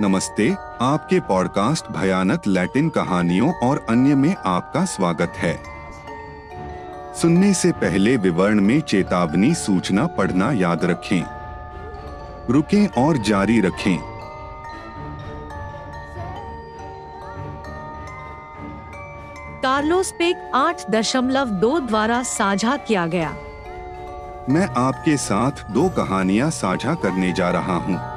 नमस्ते आपके पॉडकास्ट भयानक लैटिन कहानियों और अन्य में आपका स्वागत है। सुनने से पहले विवरण में चेतावनी सूचना पढ़ना याद रखें। रुकें और जारी रखें। कार्लोस पेक आठ दशमलव दो द्वारा साझा किया गया। मैं आपके साथ दो कहानियाँ साझा करने जा रहा हूँ।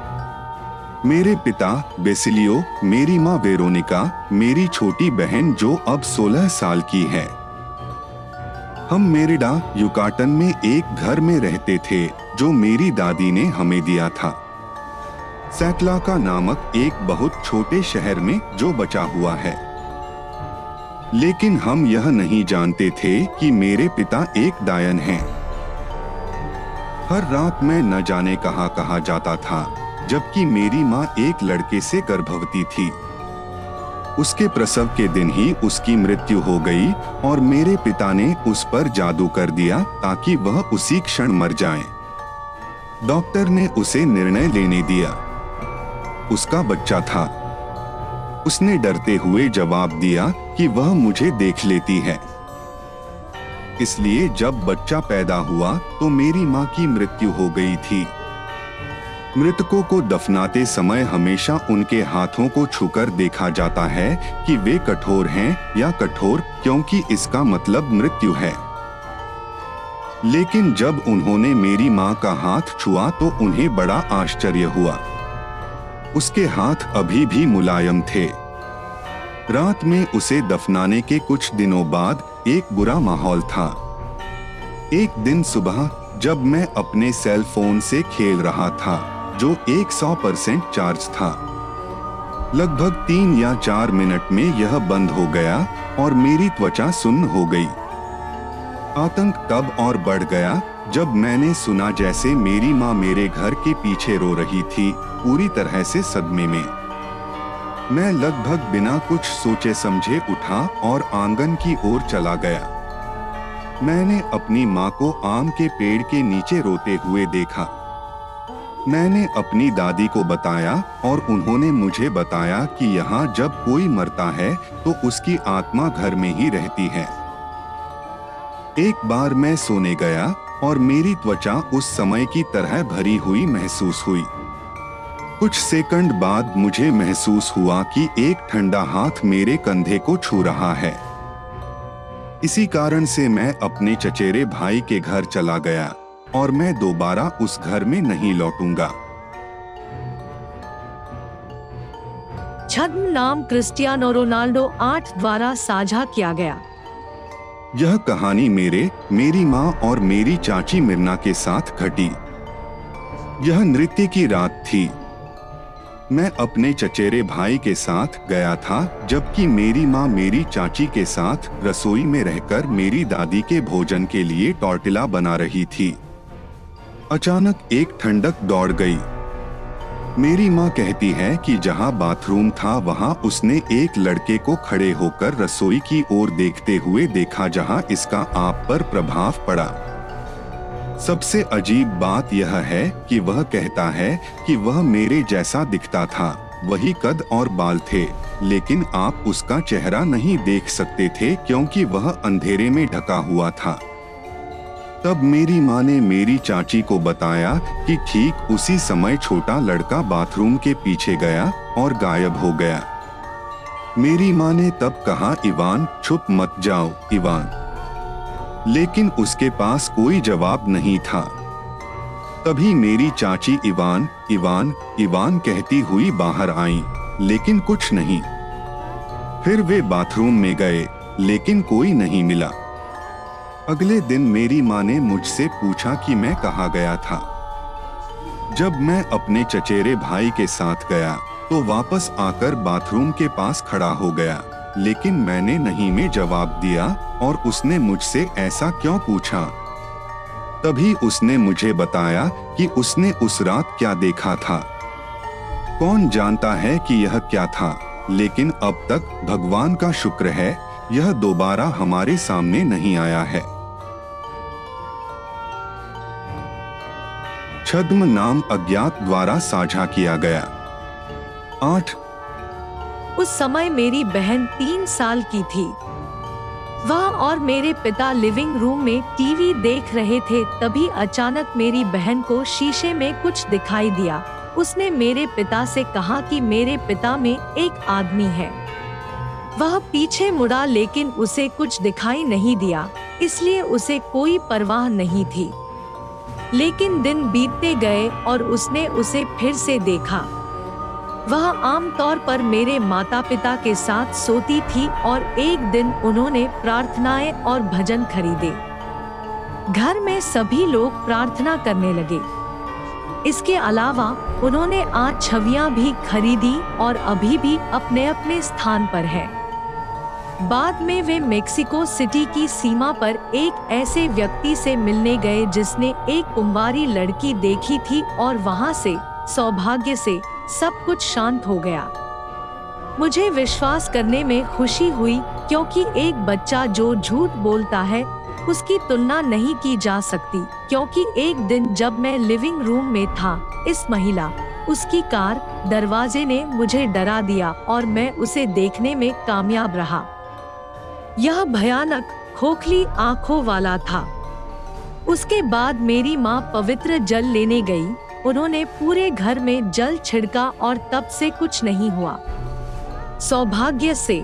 मेरे पिता, बेसिलियो, मेरी माँ वेरोनिका, मेरी छोटी बहन जो अब 16 साल की है। हम मेरिडा, युकाटन में एक घर में रहते थे, जो मेरी दादी ने हमें दिया था। सैकला का नामक एक बहुत छोटे शहर में जो बचा हुआ है। लेकिन हम यह नहीं जानते थे कि मेरे पिता एक डायन हैं। हर रात मैं न जाने कहा कहा जाता था। जबकि मेरी माँ एक लड़के से गर्भवती थी। उसके प्रसव के दिन ही उसकी मृत्यु हो गई और मेरे पिता ने उस पर जादू कर दिया ताकि वह उसी क्षण मर जाए। डॉक्टर ने उसे निर्णय लेने दिया। उसका बच्चा था। उसने डरते हुए जवाब दिया कि वह मुझे देख लेती है। इसलिए जब बच्चा पैदा हुआ तो मेरी माँ की मृत्यु हो गई थी। मृतकों को दफनाते समय हमेशा उनके हाथों को छूकर देखा जाता है कि वे कठोर हैं या कठोर, क्योंकि इसका मतलब मृत्यु है। लेकिन जब उन्होंने मेरी माँ का हाथ छुआ तो उन्हें बड़ा आश्चर्य हुआ। उसके हाथ अभी भी मुलायम थे। रात में उसे दफनाने के कुछ दिनों बाद एक बुरा माहौल था। एक दिन सुबह जब मैं अपने सेल फ़ोन से खेल रहा था जो 100 परसेंट चार्ज था। लगभग तीन या चार मिनट में यह बंद हो गया और मेरी त्वचा सुन्न हो गई। आतंक तब और बढ़ गया जब मैंने सुना जैसे मेरी माँ मेरे घर के पीछे रो रही थी पूरी तरह से सदमे में। मैं लगभग बिना कुछ सोचे समझे उठा और आँगन की ओर चला गया। मैंने अपनी माँ को आम के पेड़ के नीचे रोते हुए देखा। मैंने अपनी दादी को बताया और उन्होंने मुझे बताया कि यहाँ जब कोई मरता है तो उसकी आत्मा घर में ही रहती है। एक बार मैं सोने गया और मेरी त्वचा उस समय की तरह भरी हुई महसूस हुई। कुछ सेकंड बाद मुझे महसूस हुआ कि एक ठंडा हाथ मेरे कंधे को छू रहा है। इसी कारण से मैं अपने चचेरे भाई के घर चला गया। और मैं दोबारा उस घर में नहीं लौटूँगा। छद्म नाम क्रिस्टियानो रोनाल्डो आठ द्वारा साझा किया गया। यह कहानी मेरे मेरी माँ और मेरी चाची मिर्ना के साथ घटी। यह नृत्य की रात थी। मैं अपने चचेरे भाई के साथ गया था जबकि मेरी माँ मेरी चाची के साथ रसोई में रहकर मेरी दादी के भोजन के लिए टॉर्टिला बना रही थी। अचानक एक ठंडक दौड़ गई। मेरी माँ कहती है कि जहाँ बाथरूम था, वहाँ उसने एक लड़के को खड़े होकर रसोई की ओर देखते हुए देखा, जहाँ इसका आप पर प्रभाव पड़ा। सबसे अजीब बात यह है कि वह कहता है कि वह मेरे जैसा दिखता था, वही कद और बाल थे, लेकिन आप उसका चेहरा नहीं देख सकते थे, क्योंकि वह अंधेरे में ढका हुआ था। तब मेरी माँ ने मेरी चाची को बताया कि ठीक उसी समय छोटा लड़का बाथरूम के पीछे गया और गायब हो गया। मेरी माँ ने तब कहा, इवान, छुप मत जाओ, इवान। लेकिन उसके पास कोई जवाब नहीं था। तभी मेरी चाची इवान इवान इवान कहती हुई बाहर आई, लेकिन कुछ नहीं। फिर वे बाथरूम में गए, लेकिन कोई नहीं मिला। अगले दिन मेरी माँ ने मुझसे पूछा कि मैं कहा गया था। जब मैं अपने चचेरे भाई के साथ गया तो वापस आकर बाथरूम के पास खड़ा हो गया। लेकिन मैंने नहीं में जवाब दिया और उसने मुझसे ऐसा क्यों पूछा? तभी उसने मुझे बताया कि उसने उस रात क्या देखा था। कौन जानता है कि यह क्या था, लेकिन अब तक भगवान का शुक्र है, यह दोबारा हमारे सामने नहीं आया है। छद्म नाम अज्ञात द्वारा साझा किया गया। आठ। उस समय मेरी बहन तीन साल की थी। वह और मेरे पिता लिविंग रूम में टीवी देख रहे थे, तभी अचानक मेरी बहन को शीशे में कुछ दिखाई दिया। उसने मेरे पिता से कहा कि मेरे पिता में एक आदमी है। वह पीछे मुड़ा, लेकिन उसे कुछ दिखाई नहीं दिया, इसलिए उसे कोई परवाह नहीं थी। लेकिन दिन बीतते गए और उसने उसे फिर से देखा। वह आमतौर पर मेरे माता पिता के साथ सोती थी और एक दिन उन्होंने प्रार्थनाएँ और भजन खरीदे। घर में सभी लोग प्रार्थना करने लगे। इसके अलावा उन्होंने आज छवियाँ भी खरीदी और अभी भी अपने अपने स्थान पर है। बाद में वे मेक्सिको सिटी की सीमा पर एक ऐसे व्यक्ति से मिलने गए जिसने एक कुंवारी लड़की देखी थी और वहाँ से, सौभाग्य से, सब कुछ शांत हो गया। मुझे विश्वास करने में खुशी हुई क्योंकि एक बच्चा जो झूठ बोलता है, उसकी तुलना नहीं की जा सकती क्योंकि एक दिन जब मैं लिविंग रूम में था, इस महिला, उसकी कार, दरवाजे ने मुझे डरा दिया और मैं उसे देखने में कामयाब रहा। यह भयानक खोखली आँखों वाला था। उसके बाद मेरी माँ पवित्र जल लेने गई। उन्होंने पूरे घर में जल छिड़का और तब से कुछ नहीं हुआ। सौभाग्य से।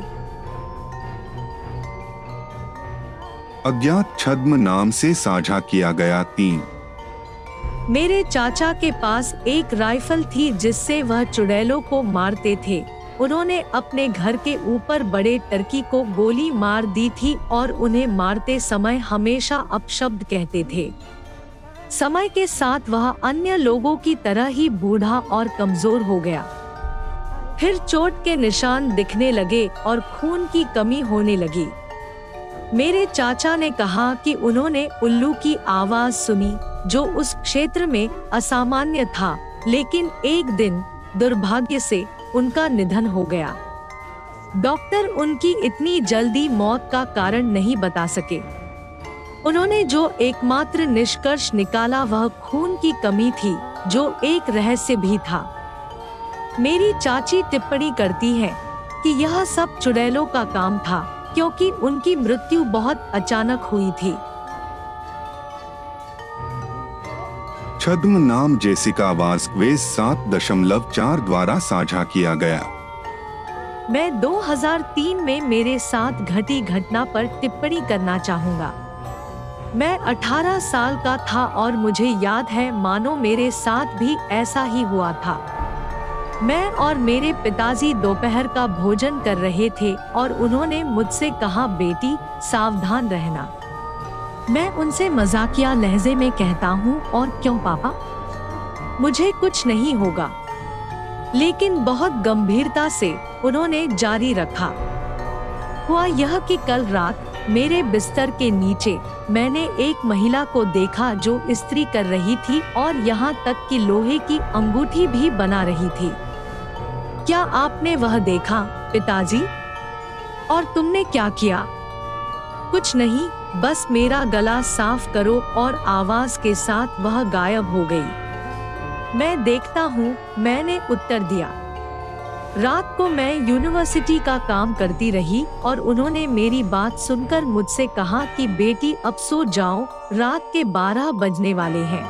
अज्ञात छद्म नाम से साझा किया गया तीन। मेरे चाचा के पास एक राइफल थी जिससे वह चुड़ैलों को मारते थे। उन्होंने अपने घर के ऊपर बड़े टर्की को गोली मार दी थी और उन्हें मारते समय हमेशा अपशब्द कहते थे। समय के साथ वह अन्य लोगों की तरह ही बूढ़ा और कमज़ोर हो गया। फिर चोट के निशान दिखने लगे और खून की कमी होने लगी। मेरे चाचा ने कहा कि उन्होंने उल्लू की आवाज़ सुनी, जो उस क्षेत्र में असामान्य था, लेकिन एक दिन दुर्भाग्य से उनका निधन हो गया। डॉक्टर उनकी इतनी जल्दी मौत का कारण नहीं बता सके। उन्होंने जो एकमात्र निष्कर्ष निकाला, वह खून की कमी थी, जो एक रहस्य भी था। मेरी चाची टिप्पणी करती है कि यह सब चुड़ैलों का काम था, क्योंकि उनकी मृत्यु बहुत अचानक हुई थी। छद्म नाम जेसिका वास्कवेज सात दशमलव चार द्वारा साझा किया गया। मैं 2003 में मेरे साथ घटी घटना पर टिप्पणी करना चाहूँगा। मैं 18 साल का था और मुझे याद है, मानो मेरे साथ भी ऐसा ही हुआ था। मैं और मेरे पिताजी दोपहर का भोजन कर रहे थे और उन्होंने मुझसे कहा, बेटी, सावधान रहना। मैं उनसे मजाकिया लहजे में कहता हूँ, और क्यों पापा? मुझे कुछ नहीं होगा। लेकिन बहुत गंभीरता से उन्होंने जारी रखा। हुआ यह कि कल रात मेरे बिस्तर के नीचे मैंने एक महिला को देखा जो स्त्री कर रही थी और यहाँ तक कि लोहे की अंगूठी भी बना रही थी। क्या आपने वह देखा, पिताजी? और तुमने क्या किया? कुछ नहीं बस मेरा गला साफ़ करो और आवाज़ के साथ वह गायब हो गई। मैं देखता हूँ, मैंने उत्तर दिया। रात को मैं यूनिवर्सिटी का काम करती रही और उन्होंने मेरी बात सुनकर मुझसे कहा कि बेटी अब सो जाओ, रात के बारह बजने वाले हैं।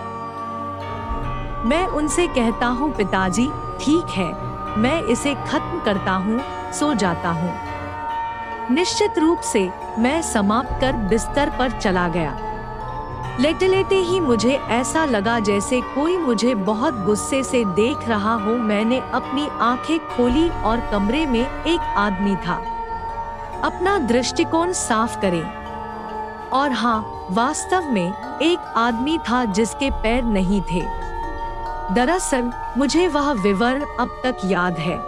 मैं उनसे कहता हूँ, पिताजी, ठीक है, मैं इसे खत्म करता हूँ, सो जाता हूँ। निश्चित रूप से मैं समाप्त कर बिस्तर पर चला गया। लेटे लेटे ही मुझे ऐसा लगा जैसे कोई मुझे बहुत गुस्से से देख रहा हो। मैंने अपनी आँखें खोली और कमरे में एक आदमी था। अपना दृष्टिकोण साफ़ करें। और हाँ वास्तव में एक आदमी था जिसके पैर नहीं थे। दरअसल, मुझे वह विवरण अब तक याद है।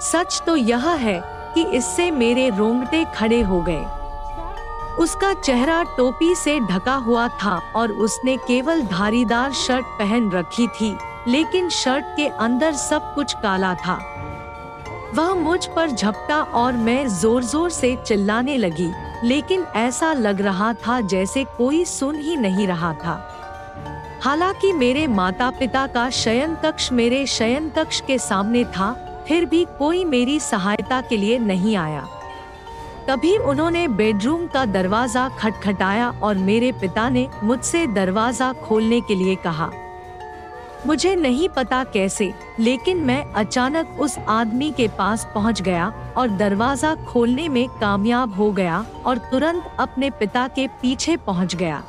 सच तो यह है कि इससे मेरे रोंगटे खड़े हो गए। उसका चेहरा टोपी से ढका हुआ था और उसने केवल धारीदार शर्ट पहन रखी थी, लेकिन शर्ट के अंदर सब कुछ काला था। वह मुझ पर झपटा और मैं ज़ोर ज़ोर से चिल्लाने लगी, लेकिन ऐसा लग रहा था जैसे कोई सुन ही नहीं रहा था। हालाँकि मेरे माता पिता का शयन कक्ष मेरे शयन कक्ष के सामने था फिर भी कोई मेरी सहायता के लिए नहीं आया। तभी उन्होंने बेडरूम का दरवाज़ा खटखटाया और मेरे पिता ने मुझसे दरवाज़ा खोलने के लिए कहा। मुझे नहीं पता कैसे, लेकिन मैं अचानक उस आदमी के पास पहुँच गया और दरवाज़ा खोलने में कामयाब हो गया और तुरंत अपने पिता के पीछे पहुँच गया।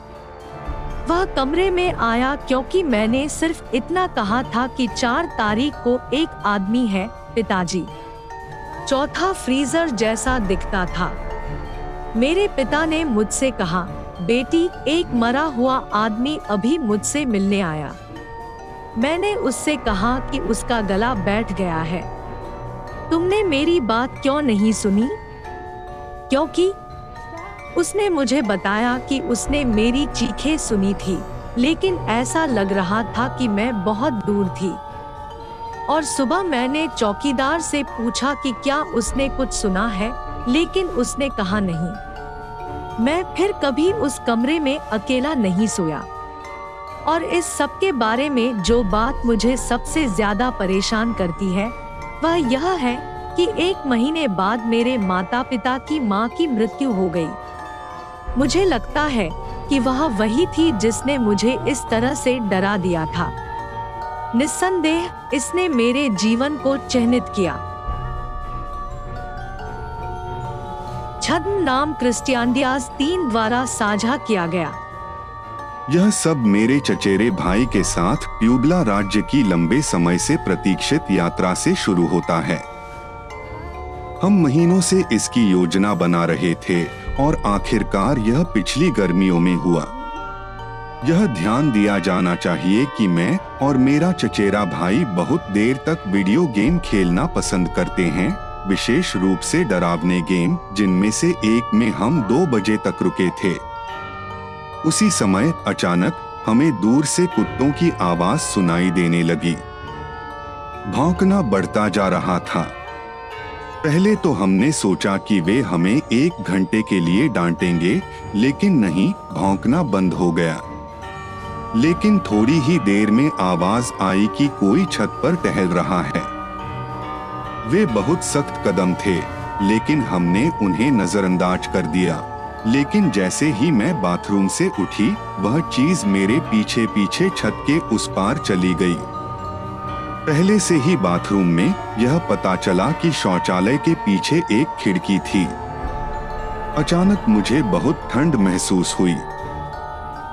वह कमरे में आया क्योंकि मैंने सिर्फ़ इतना कहा था कि चार तारीख को एक आदमी है पिताजी, चौथा फ्रीजर जैसा दिखता था। मेरे पिता ने मुझसे कहा, बेटी, एक मरा हुआ आदमी अभी मुझसे मिलने आया। मैंने उससे कहा कि उसका गला बैठ गया है। तुमने मेरी बात क्यों नहीं सुनी? क्योंकि उसने मुझे बताया कि उसने मेरी चीखें सुनी थी, लेकिन ऐसा लग रहा था कि मैं बहुत दूर थी। और सुबह मैंने चौकीदार से पूछा कि क्या उसने कुछ सुना है, लेकिन उसने कहा नहीं। मैं फिर कभी उस कमरे में अकेला नहीं सोया। और इस सब के बारे में जो बात मुझे सबसे ज़्यादा परेशान करती है, वह यह है कि एक महीने बाद मेरे माता पिता की माँ की मृत्यु हो गई। मुझे लगता है कि वह वही थी जिसने मुझे इस तरह से डरा दिया था। निस्संदेह इसने मेरे जीवन को चिन्हित किया। छद्म नाम क्रिस्टियानडियाज तीन द्वारा साझा किया गया। यह सब मेरे चचेरे भाई के साथ प्यूबला राज्य की लंबे समय से प्रतीक्षित यात्रा से शुरू होता है। हम महीनों से इसकी योजना बना रहे थे और आखिरकार यह पिछली गर्मियों में हुआ। यह ध्यान दिया जाना चाहिए कि मैं और मेरा चचेरा भाई बहुत देर तक वीडियो गेम खेलना पसंद करते हैं, विशेष रूप से डरावने गेम, जिनमें से एक में हम दो बजे तक रुके थे। उसी समय अचानक हमें दूर से कुत्तों की आवाज़ सुनाई देने लगी। भौंकना बढ़ता जा रहा था। पहले तो हमने सोचा कि वे हमें एक घंटे के लिए डांटेंगे, लेकिन नहीं, भौंकना बंद हो गया। लेकिन थोड़ी ही देर में आवाज़ आई कि कोई छत पर टहल रहा है। वे बहुत सख्त कदम थे, लेकिन हमने उन्हें नजरअंदाज कर दिया। लेकिन जैसे ही मैं बाथरूम से उठी, वह चीज़ मेरे पीछे पीछे छत के उस पार चली गई। पहले से ही बाथरूम में यह पता चला कि शौचालय के पीछे एक खिड़की थी। अचानक मुझे बहुत ठंड महसूस हुई।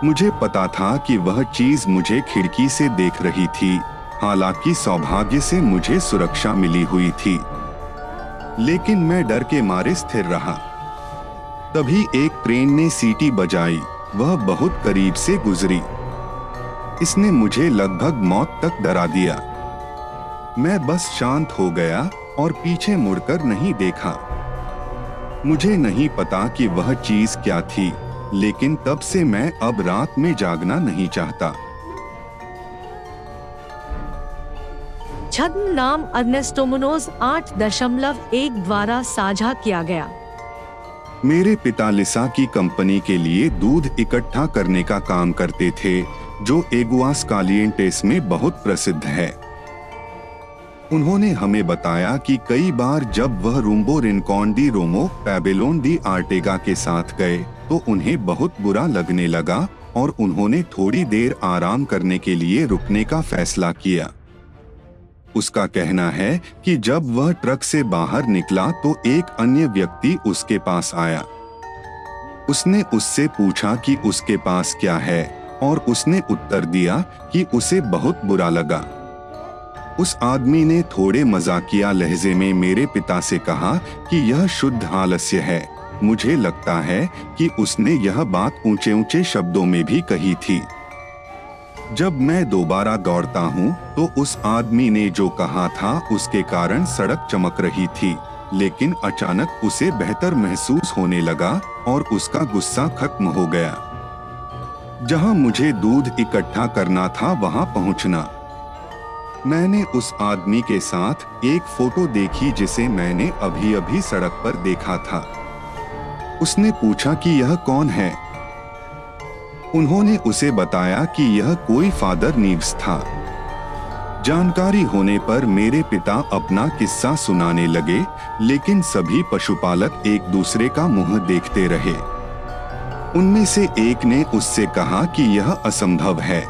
मुझे पता था कि वह चीज़ मुझे खिड़की से देख रही थी। हालाँकि सौभाग्य से मुझे सुरक्षा मिली हुई थी। लेकिन मैं डर के मारे स्थिर रहा। तभी एक ट्रेन ने सीटी बजाई। वह बहुत करीब से गुजरी। इसने मुझे लगभग मौत तक डरा दिया। मैं बस शांत हो गया और पीछे मुड़कर नहीं देखा। मुझे नहीं पता कि वह चीज़ क्या थी। लेकिन तब से मैं अब रात में जागना नहीं चाहता। छद्म नाम अर्नेस्टोमोनोज आठ दशमलव एक द्वारा साझा किया गया। मेरे पिता लिसा की कंपनी के लिए दूध इकट्ठा करने का काम करते थे जो एगुआस कालियंटेस में बहुत प्रसिद्ध है। उन्होंने हमें बताया कि कई बार जब वह Rumbo Rincon de Romo Pabellon de Arteaga के साथ गए तो उन्हें बहुत बुरा लगने लगा और उन्होंने थोड़ी देर आराम करने के लिए रुकने का फैसला किया। उसका कहना है कि जब वह ट्रक से बाहर निकला तो एक अन्य व्यक्ति उसके पास आया। उसने उससे पूछा कि उसके पास क्या है और उसने उत्तर दिया कि उसे बहुत बुरा लगा। उस आदमी ने थोड़े मजाकिया लहजे में मेरे पिता से कहा कि यह शुद्ध आलस्य है। मुझे लगता है कि उसने यह बात ऊँचे ऊँचे शब्दों में भी कही थी। जब मैं दोबारा दौड़ता हूँ तो उस आदमी ने जो कहा था, उसके कारण सड़क चमक रही थी, लेकिन अचानक उसे बेहतर महसूस होने लगा और उसका गुस्सा खत्म हो गया। जहाँ मुझे दूध इकट्ठा करना था, वहाँ पहुँचना। मैंने उस आदमी के साथ एक फ़ोटो देखी, जिसे मैंने अभी अभी सड़क पर देखा था। उसने पूछा कि यह कौन है? उन्होंने उसे बताया कि यह कोई फादर नीव्स था। जानकारी होने पर मेरे पिता अपना किस्सा सुनाने लगे, लेकिन सभी पशुपालक एक दूसरे का मुँह देखते रहे। उनमें से एक ने उससे कहा कि यह असंभव है।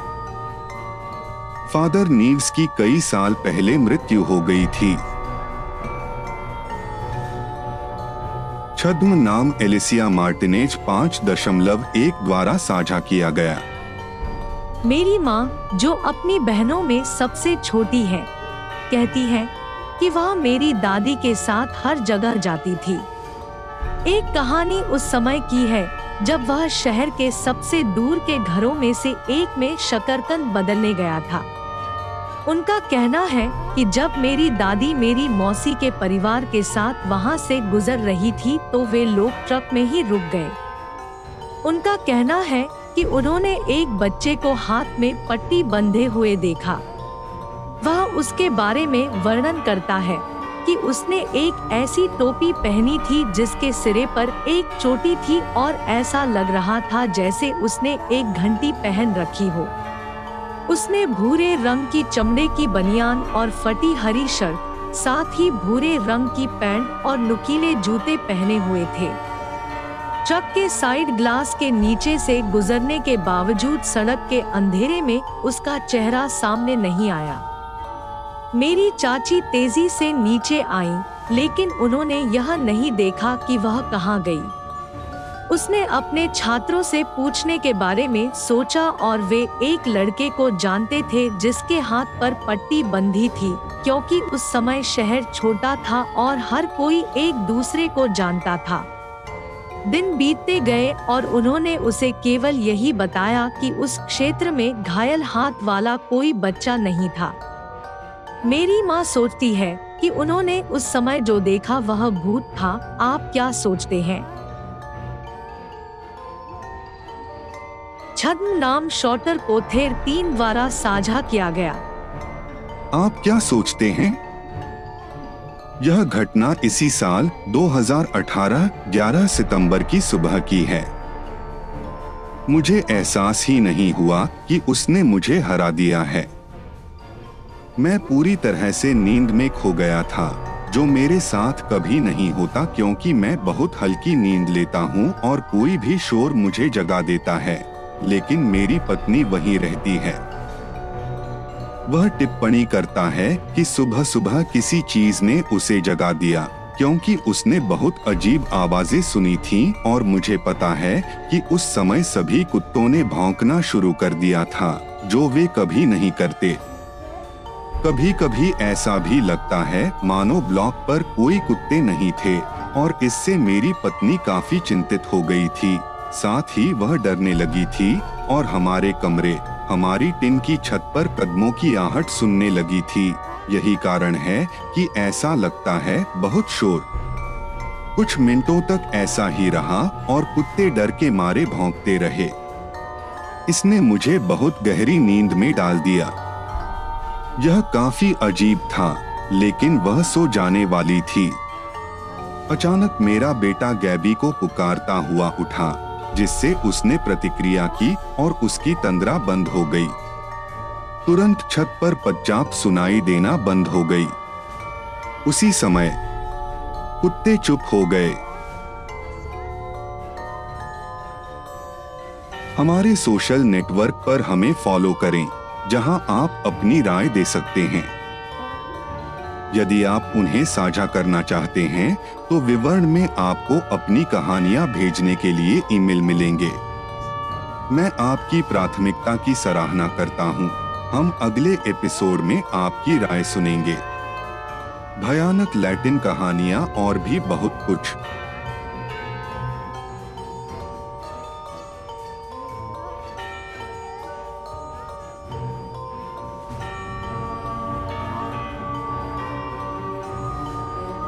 फादर नीव्स की कई साल पहले मृत्यु हो गई थी। छद्म नाम एलिसिया मार्टिनेज पाँच दशमलव एक द्वारा साझा किया गया। मेरी माँ, जो अपनी बहनों में सबसे छोटी है, कहती है कि वह मेरी दादी के साथ हर जगह जाती थी। एक कहानी उस समय की है, जब वह शहर के सबसे दूर के घरों में से एक में शकरकंद बदलने गया था। उनका कहना है कि जब मेरी दादी मेरी मौसी के परिवार के साथ वहाँ से गुजर रही थी तो वे लोग ट्रक में ही रुक गए। उनका कहना है कि उन्होंने एक बच्चे को हाथ में पट्टी बंधे हुए देखा। वह उसके बारे में वर्णन करता है कि उसने एक ऐसी टोपी पहनी थी जिसके सिरे पर एक चोटी थी और ऐसा लग रहा था जैसे उसने एक घंटी पहन रखी हो। उसने भूरे रंग की चमड़े की बनियान और फटी हरी शर्ट, साथ ही भूरे रंग की पैंट और नुकीले जूते पहने हुए थे। ट्रक के साइड ग्लास के नीचे से गुजरने के बावजूद सड़क के अंधेरे में उसका चेहरा सामने नहीं आया। मेरी चाची तेज़ी से नीचे आई, लेकिन उन्होंने यह नहीं देखा कि वह कहाँ गई। उसने अपने छात्रों से पूछने के बारे में सोचा और वे एक लड़के को जानते थे जिसके हाथ पर पट्टी बंधी थी, क्योंकि उस समय शहर छोटा था और हर कोई एक दूसरे को जानता था। दिन बीतते गए और उन्होंने उसे केवल यही बताया कि उस क्षेत्र में घायल हाथ वाला कोई बच्चा नहीं था। मेरी माँ सोचती है कि उन्होंने उस समय जो देखा वह भूत था, आप क्या सोचते हैं? छद्म नाम शॉटर पोथेर तीन द्वारा साझा किया गया। आप क्या सोचते हैं? यह घटना इसी साल 2018 11 सितंबर की सुबह की है। मुझे एहसास ही नहीं हुआ कि उसने मुझे हरा दिया है। मैं पूरी तरह से नींद में खो गया था, जो मेरे साथ कभी नहीं होता क्योंकि मैं बहुत हल्की नींद लेता हूँ और कोई भी शोर मुझे जगा देता है। लेकिन मेरी पत्नी वहीं रहती है। वह टिप्पणी करता है कि सुबह सुबह किसी चीज़ ने उसे जगा दिया, क्योंकि उसने बहुत अजीब आवाज़ें सुनी थीं और मुझे पता है कि उस समय सभी कुत्तों ने भौंकना शुरू कर दिया था, जो वे कभी नहीं करते। कभी कभी ऐसा भी लगता है, मानो ब्लॉक पर कोई कुत्ते नहीं थे, और इससे मेरी पत्नी काफ़ी चिंतित हो गई थी। साथ ही वह डरने लगी थी और हमारे कमरे, हमारी टिन की छत पर कदमों की आहट सुनने लगी थी। यही कारण है कि ऐसा लगता है बहुत शोर। कुछ मिनटों तक ऐसा ही रहा और कुत्ते डर के मारे भौंकते रहे। इसने मुझे बहुत गहरी नींद में डाल दिया। यह काफ़ी अजीब था, लेकिन वह सो जाने वाली थी। अचानक मेरा बेटा गैबी को पुकारता हुआ उठा। जिससे उसने प्रतिक्रिया की और उसकी तंद्रा बंद हो गई। तुरंत छत पर पच्चाप सुनाई देना बंद हो गई। उसी समय कुत्ते चुप हो गए। हमारे सोशल नेटवर्क पर हमें फॉलो करें, जहाँ आप अपनी राय दे सकते हैं। यदि आप उन्हें साझा करना चाहते हैं तो विवरण में आपको अपनी कहानियाँ भेजने के लिए ईमेल मिलेंगे। मैं आपकी प्राथमिकता की सराहना करता हूँ। हम अगले एपिसोड में आपकी राय सुनेंगे। भयानक लैटिन कहानियाँ और भी बहुत कुछ।